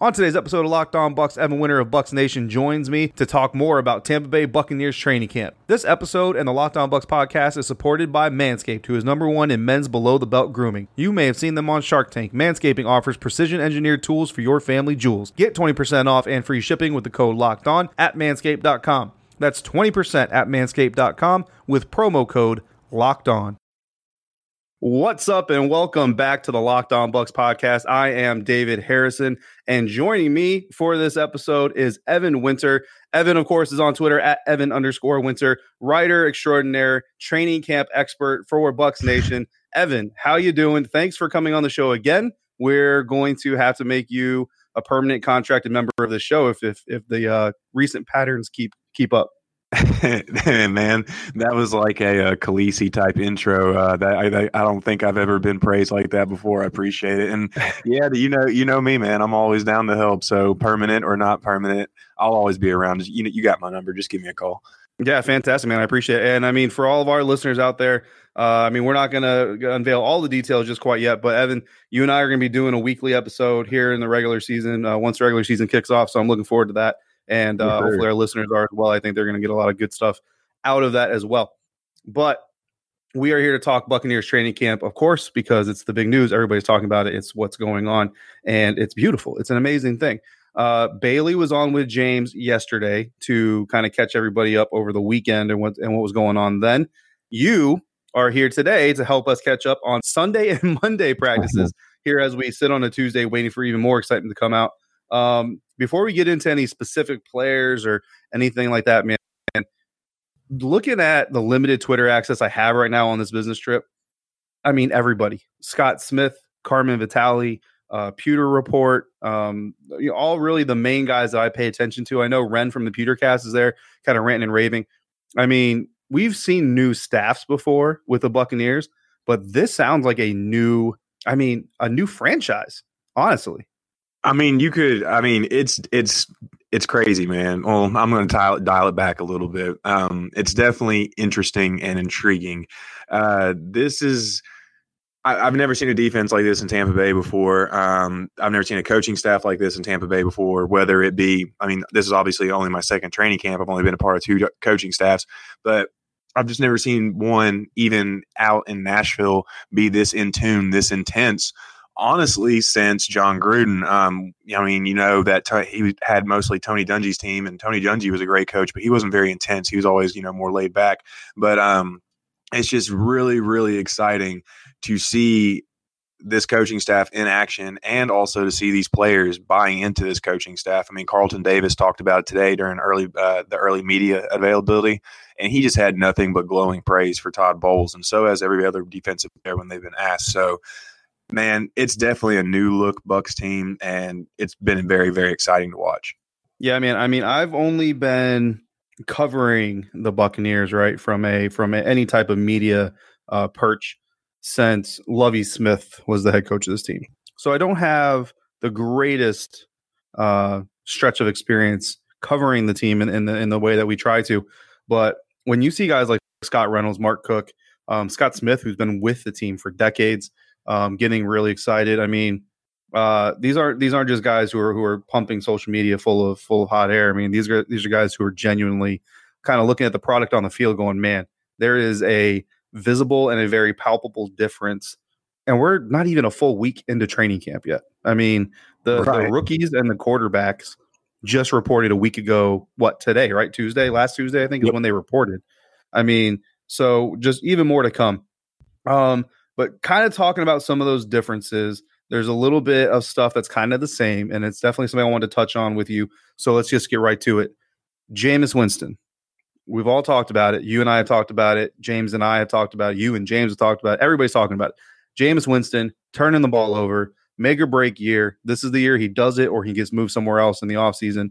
On today's episode of Locked On Bucs, Evan Winter of Bucs Nation joins me to talk more about Tampa Bay Buccaneers training camp. This episode and the Locked On Bucs podcast is supported by Manscaped, who is number one in men's below the belt grooming. You may have seen them on Shark Tank. Manscaping offers precision engineered tools for your family jewels. Get 20% off and free shipping with the code Locked On at manscaped.com. That's 20% at manscaped.com with promo code Locked On. What's up, and welcome back to the Locked On Bucs podcast. I am David Harrison, and joining me for this episode is Evan Winter. Evan, of course, is on Twitter at Evan underscore Winter, writer extraordinaire, training camp expert for Bucs Nation. Evan, how you doing? Thanks for coming on the show again. We're going to have to make you a permanent contracted member of the show if if, if the uh, recent patterns keep keep up. man, that was like a, a Khaleesi type intro. Uh, that I, I don't think I've ever been praised like that before. I appreciate it, and yeah, you know, you know me, man. I'm always down to help. So permanent or not permanent, I'll always be around. You know, you got my number. Just give me a call. Yeah, fantastic, man. I appreciate it. And I mean, for all of our listeners out there, uh, I mean, we're not going to unveil all the details just quite yet, but Evan, you and I are going to be doing a weekly episode here in the regular season uh, once the regular season kicks off. So I'm looking forward to that and uh, hopefully our listeners are as well. I think they're going to get a lot of good stuff out of that as well. But we are here to talk Buccaneers training camp, of course, because it's the big news. Everybody's talking about it. It's what's going on, and it's beautiful. It's an amazing thing. Uh, Bailey was on with James yesterday to kind of catch everybody up over the weekend and what and what was going on then. You are here today to help us catch up on Sunday and Monday practices here as we sit on a Tuesday waiting for even more excitement to come out. Um, before we get into any specific players or anything like that, man, looking at the limited Twitter access I have right now on this business trip, I mean, everybody Scott Smith, Carmen Vitale, uh, Pewter Report, um, you know, all really the main guys that I pay attention to. I know Ren from the Pewtercast is there, kind of ranting and raving. I mean, we've seen new staffs before with the Buccaneers, but this sounds like a new, I mean, a new franchise, honestly. I mean, you could. I mean, it's it's it's crazy, man. Well, I'm going to dial, dial it back a little bit. Um, it's definitely interesting and intriguing. Uh, this is. I, have never seen a defense like this in Tampa Bay before. Um, I've never seen a coaching staff like this in Tampa Bay before. Whether it be, I mean, this is obviously only my second training camp. I've only been a part of two coaching staffs, but I've just never seen one even out in Nashville be this in tune, this intense honestly since Jon Gruden. Um, I mean, you know that t- he had mostly Tony Dungy's team, and Tony Dungy was a great coach, but he wasn't very intense. He was always, you know, more laid back. But um, it's just really, really exciting to see this coaching staff in action and also to see these players buying into this coaching staff. I mean, Carlton Davis talked about it today during early uh, the early media availability, and he just had nothing but glowing praise for Todd Bowles, and so has every other defensive player when they've been asked. So man, it's definitely a new look Bucs team, and it's been very, very exciting to watch. Yeah, man. I mean, I've only been covering the Buccaneers right from a from a, any type of media uh, perch since Lovie Smith was the head coach of this team. So I don't have the greatest uh, stretch of experience covering the team in, in the in the way that we try to. But when you see guys like Scott Reynolds, Mark Cook, um, Scott Smith, who's been with the team for decades, um, getting really excited. I mean, uh, these aren't these aren't just guys who are who are pumping social media full of full of hot air. I mean, these are these are guys who are genuinely kind of looking at the product on the field, going, "Man, there is a visible and a very palpable difference." And we're not even a full week into training camp yet. I mean, the, right. the rookies and the quarterbacks just reported a week ago. What today? Right, Tuesday, last Tuesday, I think yep. is when they reported. I mean, so just even more to come. Um, but kind of talking about some of those differences. There's a little bit of stuff that's kind of the same, and it's definitely something I wanted to touch on with you. So let's just get right to it. Jameis Winston. We've all talked about it. You and I have talked about it. James and I have talked about it. You and James have talked about it. Everybody's talking about it. Jameis Winston turning the ball over, make or break year. This is the year he does it or he gets moved somewhere else in the offseason.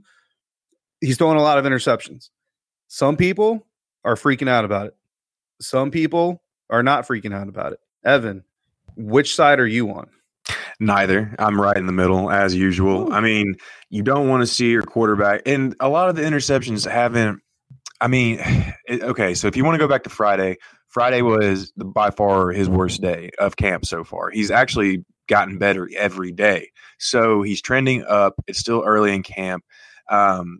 He's throwing a lot of interceptions. Some people are freaking out about it. Some people are not freaking out about it. Evan, which side are you on? Neither. I'm right in the middle as usual. I mean, you don't want to see your quarterback, and a lot of the interceptions haven't. I mean, it, okay, so if you want to go back to Friday, Friday was by far his worst day of camp so far. He's actually gotten better every day. So he's trending up. It's still early in camp. Um,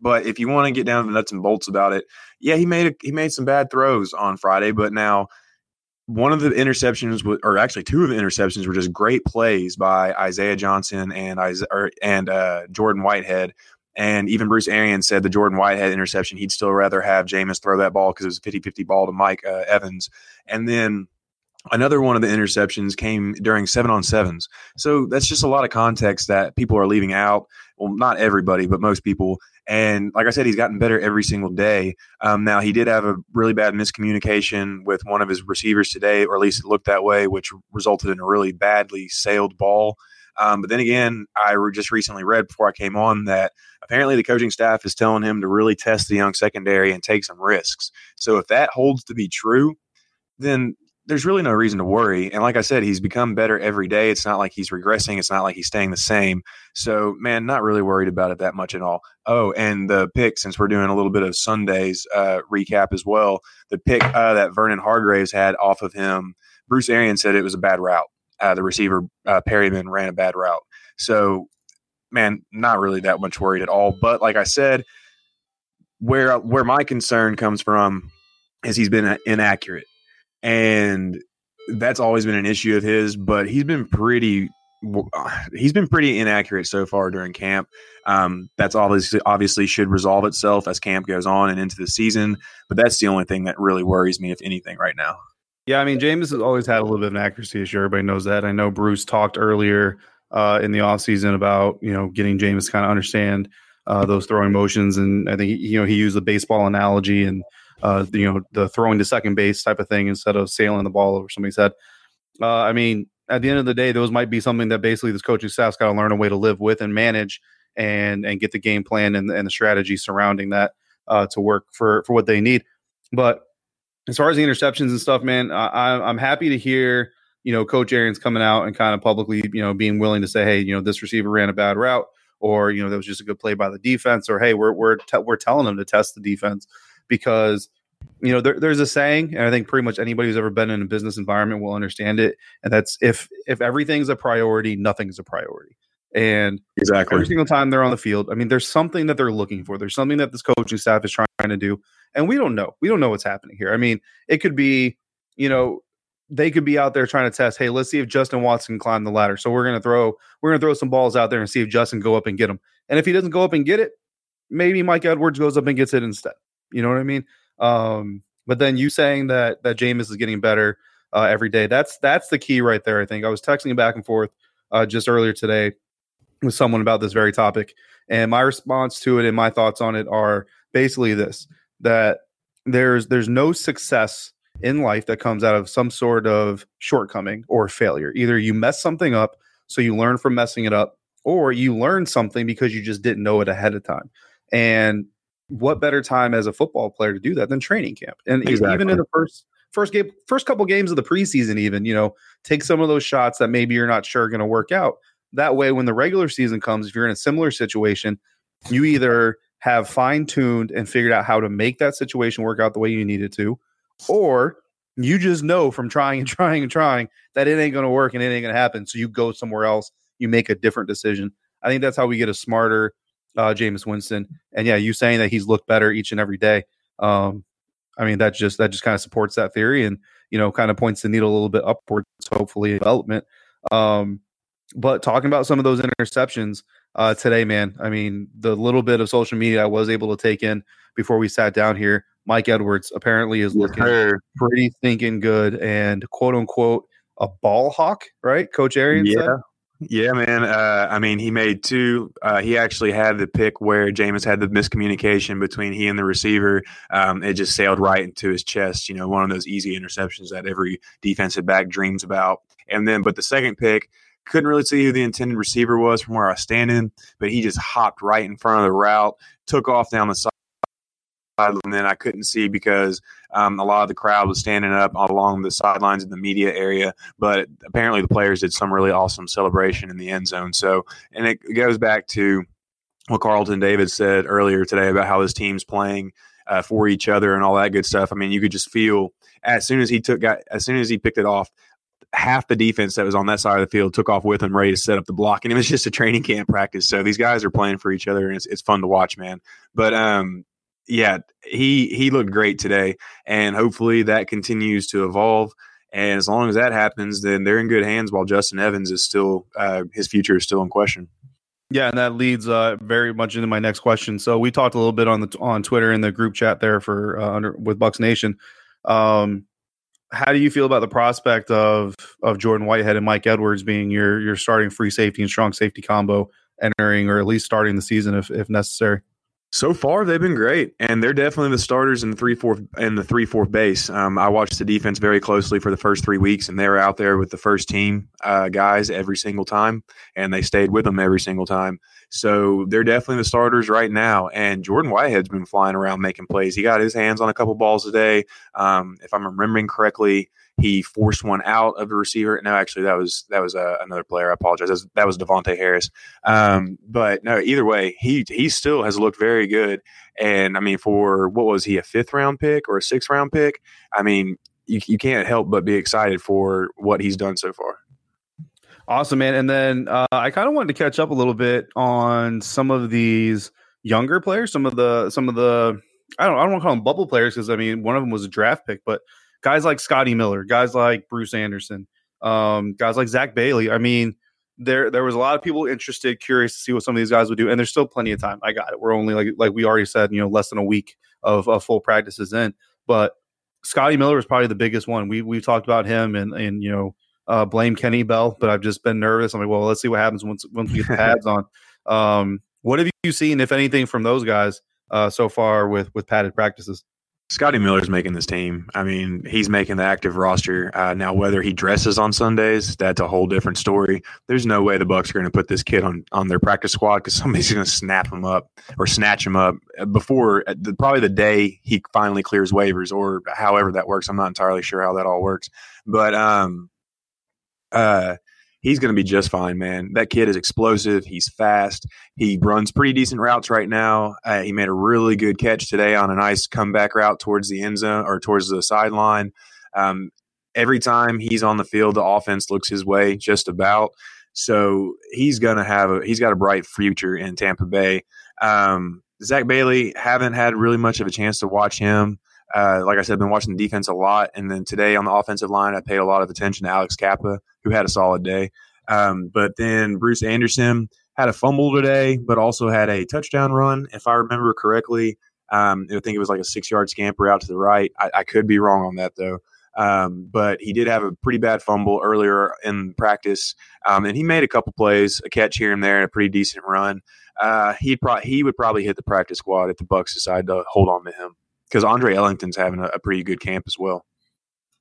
but if you want to get down to the nuts and bolts about it, yeah, he made a, he made some bad throws on Friday, but now one of the interceptions, or actually two of the interceptions, were just great plays by Isaiah Johnson and or, and uh, Jordan Whitehead. And even Bruce Arians said the Jordan Whitehead interception, he'd still rather have Jameis throw that ball because it was a 50 50 ball to Mike uh, Evans. And then Another one of the interceptions came during seven on sevens. So that's just a lot of context that people are leaving out. Well, not everybody, but most people. And like I said, he's gotten better every single day. Um, now, he did have a really bad miscommunication with one of his receivers today, or at least it looked that way, which resulted in a really badly sailed ball. Um, but then again, I just recently read before I came on that apparently the coaching staff is telling him to really test the young secondary and take some risks. So if that holds to be true, then there's really no reason to worry. And like I said, he's become better every day. It's not like he's regressing. It's not like he's staying the same. So, man, not really worried about it that much at all. Oh, and the pick, since we're doing a little bit of Sunday's uh, recap as well, the pick uh, that Vernon Hargreaves had off of him, Bruce Arians said it was a bad route. Uh, the receiver, uh, Perriman, ran a bad route. So, man, not really that much worried at all. But like I said, where where my concern comes from is he's been inaccurate and that's always been an issue of his. But he's been pretty he's been pretty inaccurate so far during camp. Um, that's obviously obviously should resolve itself as camp goes on and into the season. But that's the only thing that really worries me, if anything, right now. Yeah, I mean, James has always had a little bit of an accuracy issue. Everybody knows that. I know Bruce talked earlier uh, in the offseason about you know getting James kind of understand uh, those throwing motions, and I think you know he used the baseball analogy and uh, you know, the throwing to second base type of thing instead of sailing the ball over somebody's head. Uh, I mean, at the end of the day, those might be something that basically this coaching staff's got to learn a way to live with and manage and and get the game plan and, and the strategy surrounding that uh, to work for for what they need. But as far as the interceptions and stuff, man, I, I'm happy to hear you know Coach Arians coming out and kind of publicly you know being willing to say, hey, you know this receiver ran a bad route, or you know that was just a good play by the defense, or hey, we're we're te- we're telling them to test the defense because you know there, there's a saying and i think pretty much anybody who's ever been in a business environment will understand it and that's if if everything's a priority nothing's a priority. And exactly. every single time they're on the field i mean there's something that they're looking for. There's something that this coaching staff is trying to do and we don't know. We don't know what's happening here. I mean it could be you know they could be out there trying to test hey let's see if justin watson can climb the ladder. So we're going to throw we're going to throw some balls out there and see if justin go up and get them and if he doesn't go up and get it maybe mike edwards goes up and gets it instead you know what I mean? Um, but then you saying that that Jameis is getting better uh, every day. That's that's the key right there. I think I was texting back and forth uh, just earlier today with someone about this very topic, and my response to it and my thoughts on it are basically this: that there's there's no success in life that comes out of some sort of shortcoming or failure. Either you mess something up, so you learn from messing it up, or you learn something because you just didn't know it ahead of time. And what better time as a football player to do that than training camp? And exactly. even in the first first game, first couple games of the preseason, even you know, take some of those shots that maybe you're not sure are going to work out. That way, when the regular season comes, if you're in a similar situation, you either have fine tuned and figured out how to make that situation work out the way you need it to, or you just know from trying and trying and trying that it ain't going to work and it ain't going to happen. So you go somewhere else, you make a different decision. I think that's how we get a smarter, uh, Jameis Winston. And yeah, you saying that he's looked better each and every day. Um, I mean, that just that just kind of supports that theory, and you know, kind of points the needle a little bit upwards, hopefully, development. Um, but talking about some of those interceptions uh, today, man. I mean, the little bit of social media I was able to take in before we sat down here, Mike Edwards apparently is looking pretty thinking good and quote unquote a ball hawk, right? Coach Arians yeah. said. Yeah, man. Uh, I mean, he made two. Uh, he actually had the pick where Jameis had the miscommunication between he and the receiver. Um, it just sailed right into his chest. You know, one of those easy interceptions that every defensive back dreams about. And then, but the second pick, couldn't really see who the intended receiver was from where I was standing, but he just hopped right in front of the route, took off down the side and then I couldn't see because um, a lot of the crowd was standing up along the sidelines in the media area. But apparently, the players did some really awesome celebration in the end zone. So, and it goes back to what Carlton Davis said earlier today about how his team's playing uh, for each other and all that good stuff. I mean, you could just feel as soon as he took, got, as soon as he picked it off, half the defense that was on that side of the field took off with him, ready to set up the block, and it was just a training camp practice. So these guys are playing for each other, and it's, it's fun to watch, man. But um, yeah, he he looked great today, and hopefully that continues to evolve. And as long as that happens, then they're in good hands. While Justin Evans is still uh, his future is still in question. Yeah, and that leads uh, very much into my next question. So we talked a little bit on the on Twitter in the group chat there for uh, under with Bucs Nation. Um, how do you feel about the prospect of of Jordan Whitehead and Mike Edwards being your your starting free safety and strong safety combo entering or at least starting the season if if necessary? So far, they've been great, and they're definitely the starters in the three fourth in the three fourth base. Um, I watched the defense very closely for the first three weeks, and they were out there with the first team uh, guys every single time, and they stayed with them every single time. So they're definitely the starters right now. And Jordan Whitehead's been flying around making plays. He got his hands on a couple balls today. Um, if I'm remembering correctly, he forced one out of the receiver. No, actually, that was that was uh, another player. I apologize. That was, that was Devonte Harris. Um, but no, either way, he he still has looked very good. And I mean, for what was he a fifth round pick or a sixth round pick? I mean, you, you can't help but be excited for what he's done so far. Awesome, man. And then uh, I kind of wanted to catch up a little bit on some of these younger players, some of the some of the I don't I don't want to call them bubble players because I mean one of them was a draft pick, but guys like Scotty Miller, guys like Bruce Anderson, um, guys like Zach Bailey. I mean, there there was a lot of people interested, curious to see what some of these guys would do, and there's still plenty of time. I got it. We're only like like we already said, you know, less than a week of, of full practices in, but Scotty Miller is probably the biggest one. We we talked about him and and you know uh, blame Kenny Bell, but I've just been nervous. I'm like, well, let's see what happens once once we get the pads on. Um, what have you seen, if anything, from those guys uh, so far with with padded practices? Scotty Miller's making this team. I mean, he's making the active roster. Uh, now, whether he dresses on Sundays, that's a whole different story. There's no way the Bucs are going to put this kid on on their practice squad because somebody's going to snap him up or snatch him up before the, probably the day he finally clears waivers or however that works. I'm not entirely sure how that all works, but um, uh, he's going to be just fine, man. That kid is explosive. He's fast. He runs pretty decent routes right now. Uh, he made a really good catch today on a nice comeback route towards the end zone or towards the sideline. Um, every time he's on the field, the offense looks his way just about. So he's going to have a he's got a bright future in Tampa Bay. Um, Zach Bailey haven't had really much of a chance to watch him. Uh, like I said, I've been watching the defense a lot, and then today on the offensive line, I paid a lot of attention to Alex Cappa, who had a solid day. Um, but then Bruce Anderson had a fumble today, but also had a touchdown run, if I remember correctly. Um, I think it was like a six yard scamper out to the right. I, I could be wrong on that though. Um, but he did have a pretty bad fumble earlier in practice, um, and he made a couple plays, a catch here and there, and a pretty decent run. Uh, he'd pro- he would probably hit the practice squad if the Bucs decide to hold on to him because Andre Ellington's having a, a, pretty good camp as well.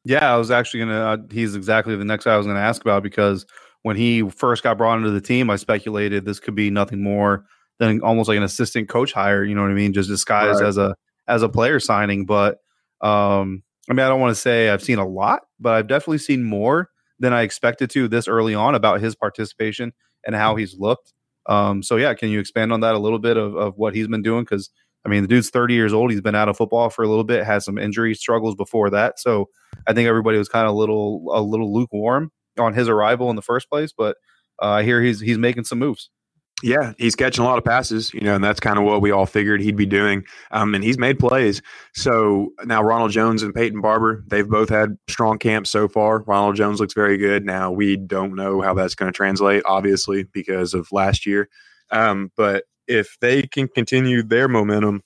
Yeah, I was actually gonna. Uh, he's exactly the next guy I was gonna ask about because when he first got brought into the team, I speculated this could be nothing more than almost like an assistant coach hire. You know what I mean? Just disguised right. as a as a player signing. But um, I mean, I don't want to say I've seen a lot, but I've definitely seen more than I expected to this early on about his participation and how he's looked. Um, so yeah, can you expand on that a little bit of, of what he's been doing? Because I mean, the dude's 30 years old. He's been out of football for a little bit, had some injury struggles before that. So I think everybody was kind of a little a little lukewarm on his arrival in the first place, but uh, I hear he's he's making some moves. Yeah, he's catching a lot of passes, you know, and that's kind of what we all figured he'd be doing. Um, and he's made plays. So now Ronald Jones and Peyton Barber, they've both had strong camps so far. Ronald Jones looks very good. Now we don't know how that's going to translate, obviously, because of last year. Um, but if they can continue their momentum,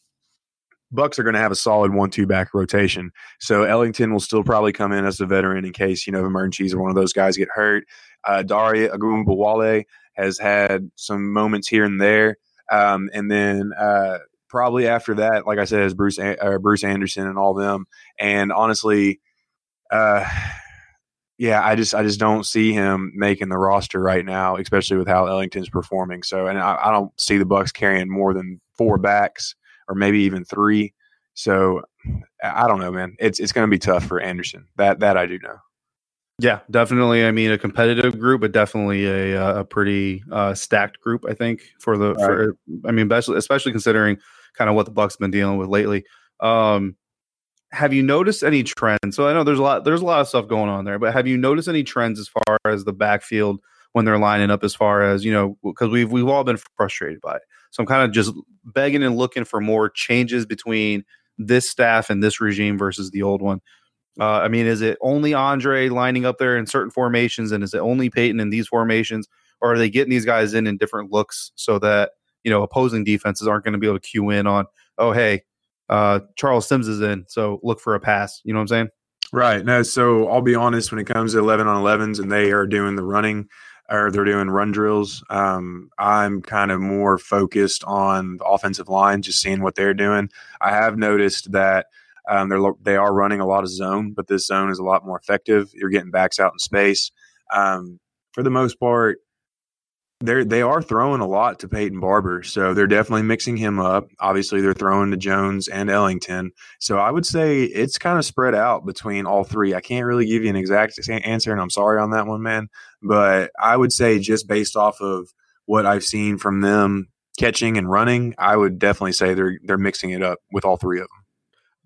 Bucs are going to have a solid one-two back rotation. So Ellington will still probably come in as a veteran in case you know emergencies or one of those guys get hurt. Uh, Dare Ogunbowale has had some moments here and there, um, and then uh, probably after that, like I said, is Bruce uh, Bruce Anderson and all them. And honestly, uh, yeah, I just I just don't see him making the roster right now, especially with how Ellington's performing. So, and I, I don't see the Bucs carrying more than four backs or maybe even three. So I don't know, man. It's it's going to be tough for Anderson. That that I do know. Yeah, definitely. I mean, a competitive group, but definitely a uh, a pretty uh, stacked group. I think for the right. for I mean, especially especially considering kind of what the Bucs been dealing with lately. Um, have you noticed any trends? So I know there's a lot there's a lot of stuff going on there, but have you noticed any trends as far as the backfield when they're lining up? As far as you know, because we've we've all been frustrated by it. So I'm kind of just begging and looking for more changes between this staff and this regime versus the old one. Uh, I mean, is it only Andre lining up there in certain formations, and is it only Peyton in these formations, or are they getting these guys in in different looks so that you know opposing defenses aren't going to be able to cue in on, oh hey, uh, Charles Sims is in, so look for a pass. You know what I'm saying? Right. No, so I'll be honest when it comes to 11 on 11s and they are doing the running or they're doing run drills, um, I'm kind of more focused on the offensive line, just seeing what they're doing. I have noticed that um, they're they are running a lot of zone, but this zone is a lot more effective. You're getting backs out in space. Um, for the most part, they're they are throwing a lot to Peyton Barber, so they're definitely mixing him up. Obviously, they're throwing to Jones and Ellington, so I would say it's kind of spread out between all three. I can't really give you an exact answer, and I'm sorry on that one, man. But I would say just based off of what I've seen from them catching and running, I would definitely say they're they're mixing it up with all three of them.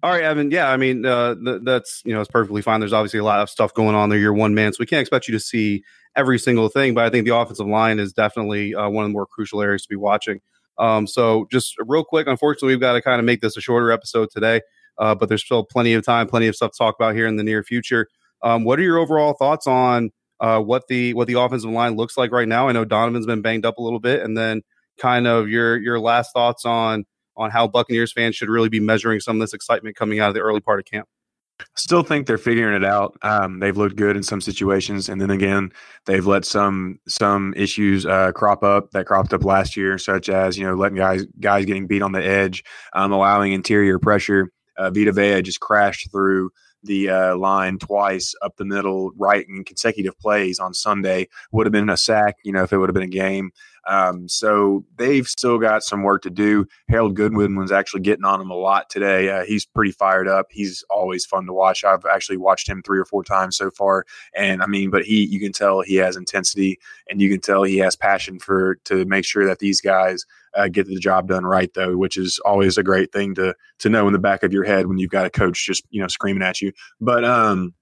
All right, Evan. Yeah, I mean uh, th- that's you know it's perfectly fine. There's obviously a lot of stuff going on there. You're one man, so we can't expect you to see every single thing. But I think the offensive line is definitely uh, one of the more crucial areas to be watching. Um, so just real quick, unfortunately, we've got to kind of make this a shorter episode today, uh, but there's still plenty of time, plenty of stuff to talk about here in the near future. Um, what are your overall thoughts on uh, what the what the offensive line looks like right now? I know Donovan's been banged up a little bit, and then kind of your your last thoughts on on how Buccaneers fans should really be measuring some of this excitement coming out of the early part of camp. Still think they're figuring it out. Um, they've looked good in some situations, and then again, they've let some some issues uh, crop up that cropped up last year, such as you know letting guys guys getting beat on the edge, um, allowing interior pressure. Uh, Vita Vea just crashed through the uh, line twice up the middle, right in consecutive plays on Sunday. Would have been a sack, you know, if it would have been a game. Um, so they've still got some work to do. Harold Goodwin was actually getting on him a lot today. Uh, he's pretty fired up. He's always fun to watch. I've actually watched him three or four times so far, and I mean, but he, you can tell he has intensity, and you can tell he has passion for to make sure that these guys uh, get the job done right, though, which is always a great thing to to know in the back of your head when you've got a coach just you know screaming at you. But um,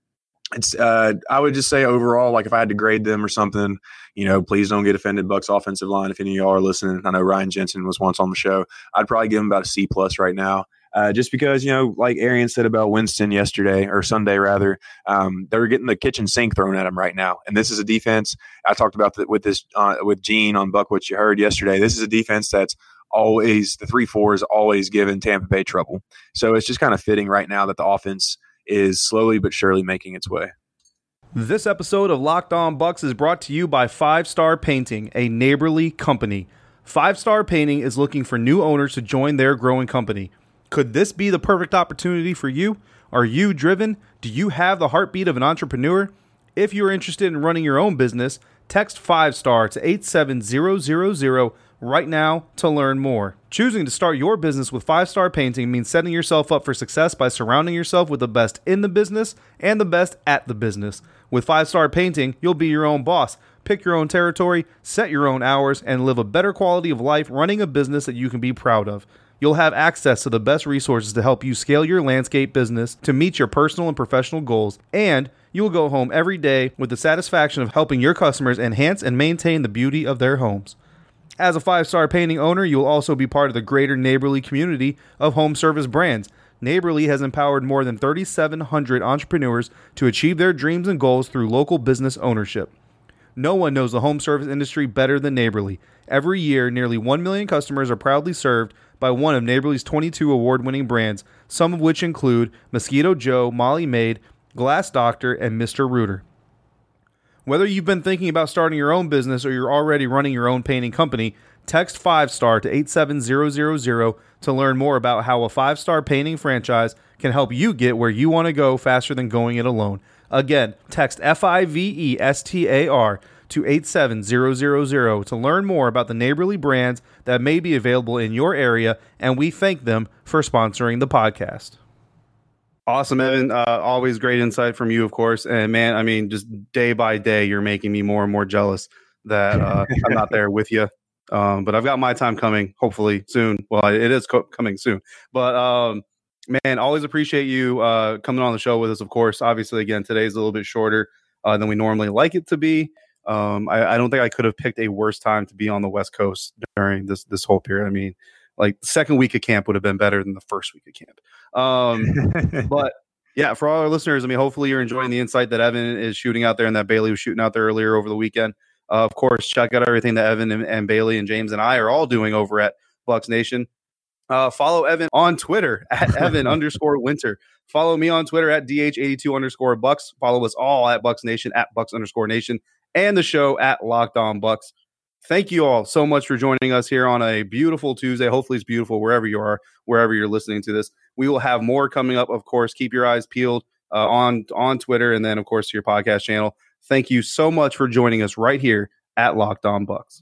it's uh, I would just say overall, like if I had to grade them or something, you know, please don't get offended. Bucs offensive line. If any of y'all are listening, I know Ryan Jensen was once on the show. I'd probably give him about a C plus right now. Uh, just because you know, like Arian said about Winston yesterday or Sunday rather, um, they're getting the kitchen sink thrown at them right now, and this is a defense. I talked about that with this uh, with Gene on Buck what you heard yesterday. This is a defense that's always the three four is always giving Tampa Bay trouble. So it's just kind of fitting right now that the offense is slowly but surely making its way. This episode of Locked On Bucs is brought to you by Five Star Painting, a neighborly company. Five Star Painting is looking for new owners to join their growing company. Could this be the perfect opportunity for you? Are you driven? Do you have the heartbeat of an entrepreneur? If you're interested in running your own business, text 5 star to 87000 right now to learn more. Choosing to start your business with five star painting means setting yourself up for success by surrounding yourself with the best in the business and the best at the business. With five star painting, you'll be your own boss, pick your own territory, set your own hours, and live a better quality of life running a business that you can be proud of. You'll have access to the best resources to help you scale your landscape business to meet your personal and professional goals, and you will go home every day with the satisfaction of helping your customers enhance and maintain the beauty of their homes. As a five star painting owner, you will also be part of the greater Neighborly community of home service brands. Neighborly has empowered more than 3,700 entrepreneurs to achieve their dreams and goals through local business ownership. No one knows the home service industry better than Neighborly. Every year, nearly 1 million customers are proudly served by one of Neighborly's 22 award winning brands, some of which include Mosquito Joe, Molly Maid, Glass Doctor, and Mr. Rooter. Whether you've been thinking about starting your own business or you're already running your own painting company, text 5 star to 87000 to learn more about how a 5 star painting franchise can help you get where you want to go faster than going it alone. Again, text F I V E S T A R to 87000 to learn more about the neighborly brands that may be available in your area, and we thank them for sponsoring the podcast. Awesome, Evan. Uh, always great insight from you, of course. And man, I mean, just day by day, you're making me more and more jealous that uh, I'm not there with you. Um, but I've got my time coming, hopefully soon. Well, it is co- coming soon. But um, man, always appreciate you uh, coming on the show with us. Of course, obviously, again, today's a little bit shorter uh, than we normally like it to be. Um, I, I, don't think I could have picked a worse time to be on the West Coast during this this whole period. I mean, like second week of camp would have been better than the first week of camp. Um, but yeah, for all our listeners, I mean, hopefully you're enjoying the insight that Evan is shooting out there and that Bailey was shooting out there earlier over the weekend. Uh, of course, check out everything that Evan and, and, Bailey and James and I are all doing over at Bucs Nation. Uh, follow Evan on Twitter at Evan underscore Winter. Follow me on Twitter at DH82 underscore Bucs. Follow us all at Bucs Nation at Bucs underscore Nation and the show at Locked On Bucs. Thank you all so much for joining us here on a beautiful Tuesday. Hopefully, it's beautiful wherever you are, wherever you're listening to this. We will have more coming up, of course. Keep your eyes peeled uh, on on Twitter and then, of course, to your podcast channel. Thank you so much for joining us right here at Locked On Bucs.